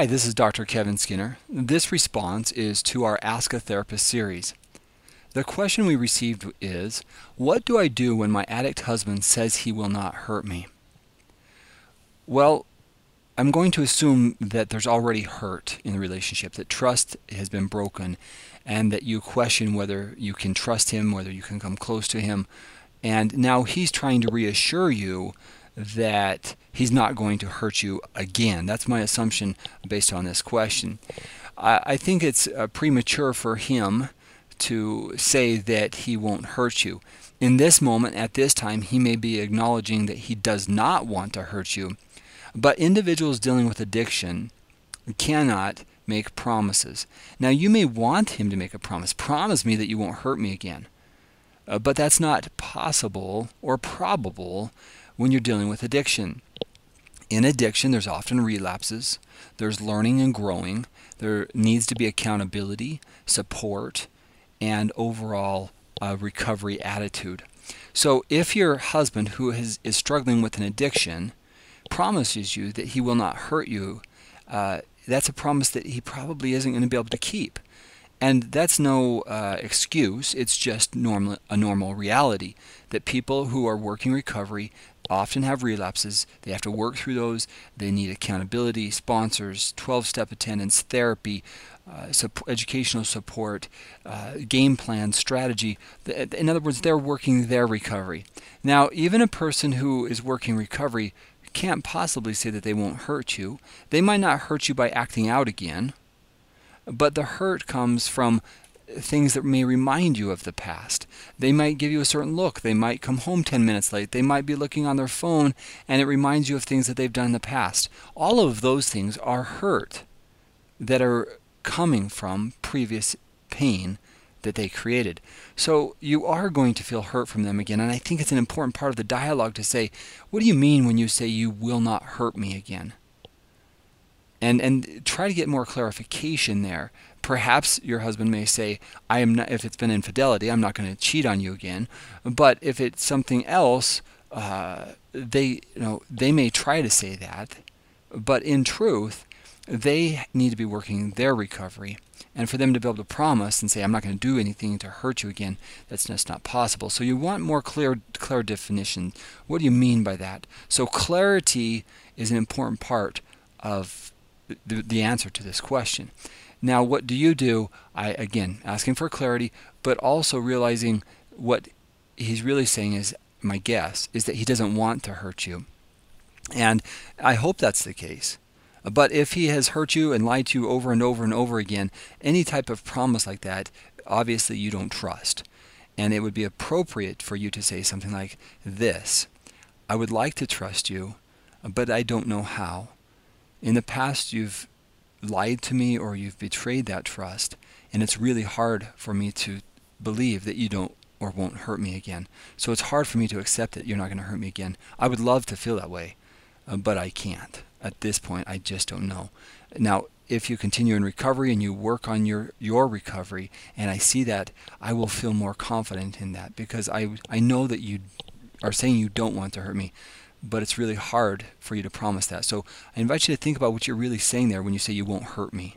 Hi, this is Dr. Kevin Skinner. This response is to our Ask a Therapist series. The question we received is What do I do when my addict husband says he will not hurt me? Well, I'm going to assume that there's already hurt in the relationship, that trust has been broken, and that you question whether you can trust him, whether you can come close to him. And now he's trying to reassure you that he's not going to hurt you again. That's my assumption based on this question. I, I think it's uh, premature for him to say that he won't hurt you. In this moment, at this time, he may be acknowledging that he does not want to hurt you but individuals dealing with addiction cannot make promises. Now, you may want him to make a promise. Promise me that you won't hurt me again. Uh, but that's not possible or probable when you're dealing with addiction. In addiction, there's often relapses, there's learning and growing, there needs to be accountability, support, and overall uh, recovery attitude. So, if your husband who is, is struggling with an addiction promises you that he will not hurt you, uh, that's a promise that he probably isn't going to be able to keep. And that's no uh, excuse, it's just normal, a normal reality that people who are working recovery often have relapses. They have to work through those. They need accountability, sponsors, 12 step attendance, therapy, uh, educational support, uh, game plan, strategy. In other words, they're working their recovery. Now, even a person who is working recovery can't possibly say that they won't hurt you. They might not hurt you by acting out again, but the hurt comes from things that may remind you of the past. They might give you a certain look. They might come home 10 minutes late. They might be looking on their phone and it reminds you of things that they've done in the past. All of those things are hurt that are coming from previous pain that they created. So you are going to feel hurt from them again. And I think it's an important part of the dialogue to say, what do you mean when you say you will not hurt me again? And, and try to get more clarification there. Perhaps your husband may say, I am not, if it's been infidelity, I'm not going to cheat on you again. But if it's something else, uh, they, you know, they may try to say that. But in truth, they need to be working their recovery. And for them to be able to promise and say, I'm not going to do anything to hurt you again, that's just not possible. So you want more clear, clear definition. What do you mean by that? So clarity is an important part of the, the answer to this question. Now, what do you do? I again asking for clarity, but also realizing what he's really saying is my guess is that he doesn't want to hurt you. And I hope that's the case. But if he has hurt you and lied to you over and over and over again, any type of promise like that, obviously you don't trust. And it would be appropriate for you to say something like this I would like to trust you, but I don't know how. In the past, you've lied to me or you've betrayed that trust, and it's really hard for me to believe that you don't or won't hurt me again. So it's hard for me to accept that you're not going to hurt me again. I would love to feel that way, uh, but I can't at this point, I just don't know. Now, if you continue in recovery and you work on your, your recovery, and I see that, I will feel more confident in that because I, I know that you are saying you don't want to hurt me, but it's really hard for you to promise that. So I invite you to think about what you're really saying there when you say you won't hurt me.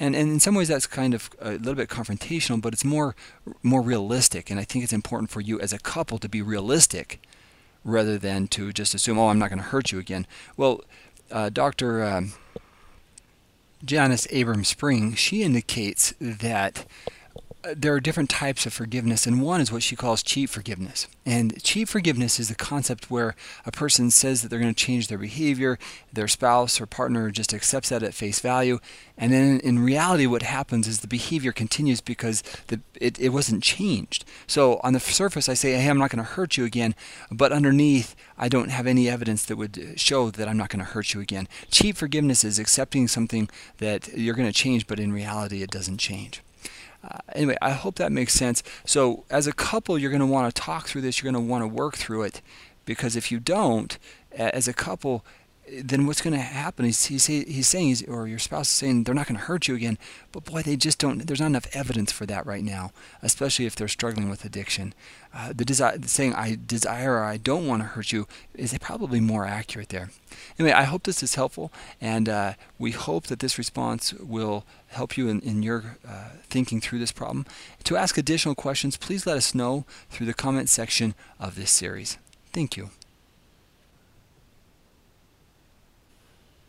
And, and in some ways that's kind of a little bit confrontational, but it's more more realistic. And I think it's important for you as a couple to be realistic rather than to just assume, oh, I'm not going to hurt you again. Well, uh, Dr. Um, Janis Abrahms Spring, she indicates that there are different types of forgiveness, and one is what she calls cheap forgiveness. And cheap forgiveness is the concept where a person says that they're going to change their behavior, their spouse or partner just accepts that at face value, and then in reality, what happens is the behavior continues because the, it, it wasn't changed. So on the surface, I say, hey, I'm not going to hurt you again, but underneath, I don't have any evidence that would show that I'm not going to hurt you again. Cheap forgiveness is accepting something that you're going to change, but in reality, it doesn't change. Uh, anyway, I hope that makes sense. So, as a couple, you're going to want to talk through this. You're going to want to work through it because if you don't, as a couple, then what's going to happen is he's, he's saying, he's, or your spouse is saying, they're not going to hurt you again. But boy, they just don't, there's not enough evidence for that right now, especially if they're struggling with addiction. Uh, the desi- saying, I desire or I don't want to hurt you is probably more accurate there. Anyway, I hope this is helpful, and uh, we hope that this response will help you in, in your uh, thinking through this problem. To ask additional questions, please let us know through the comment section of this series. Thank you.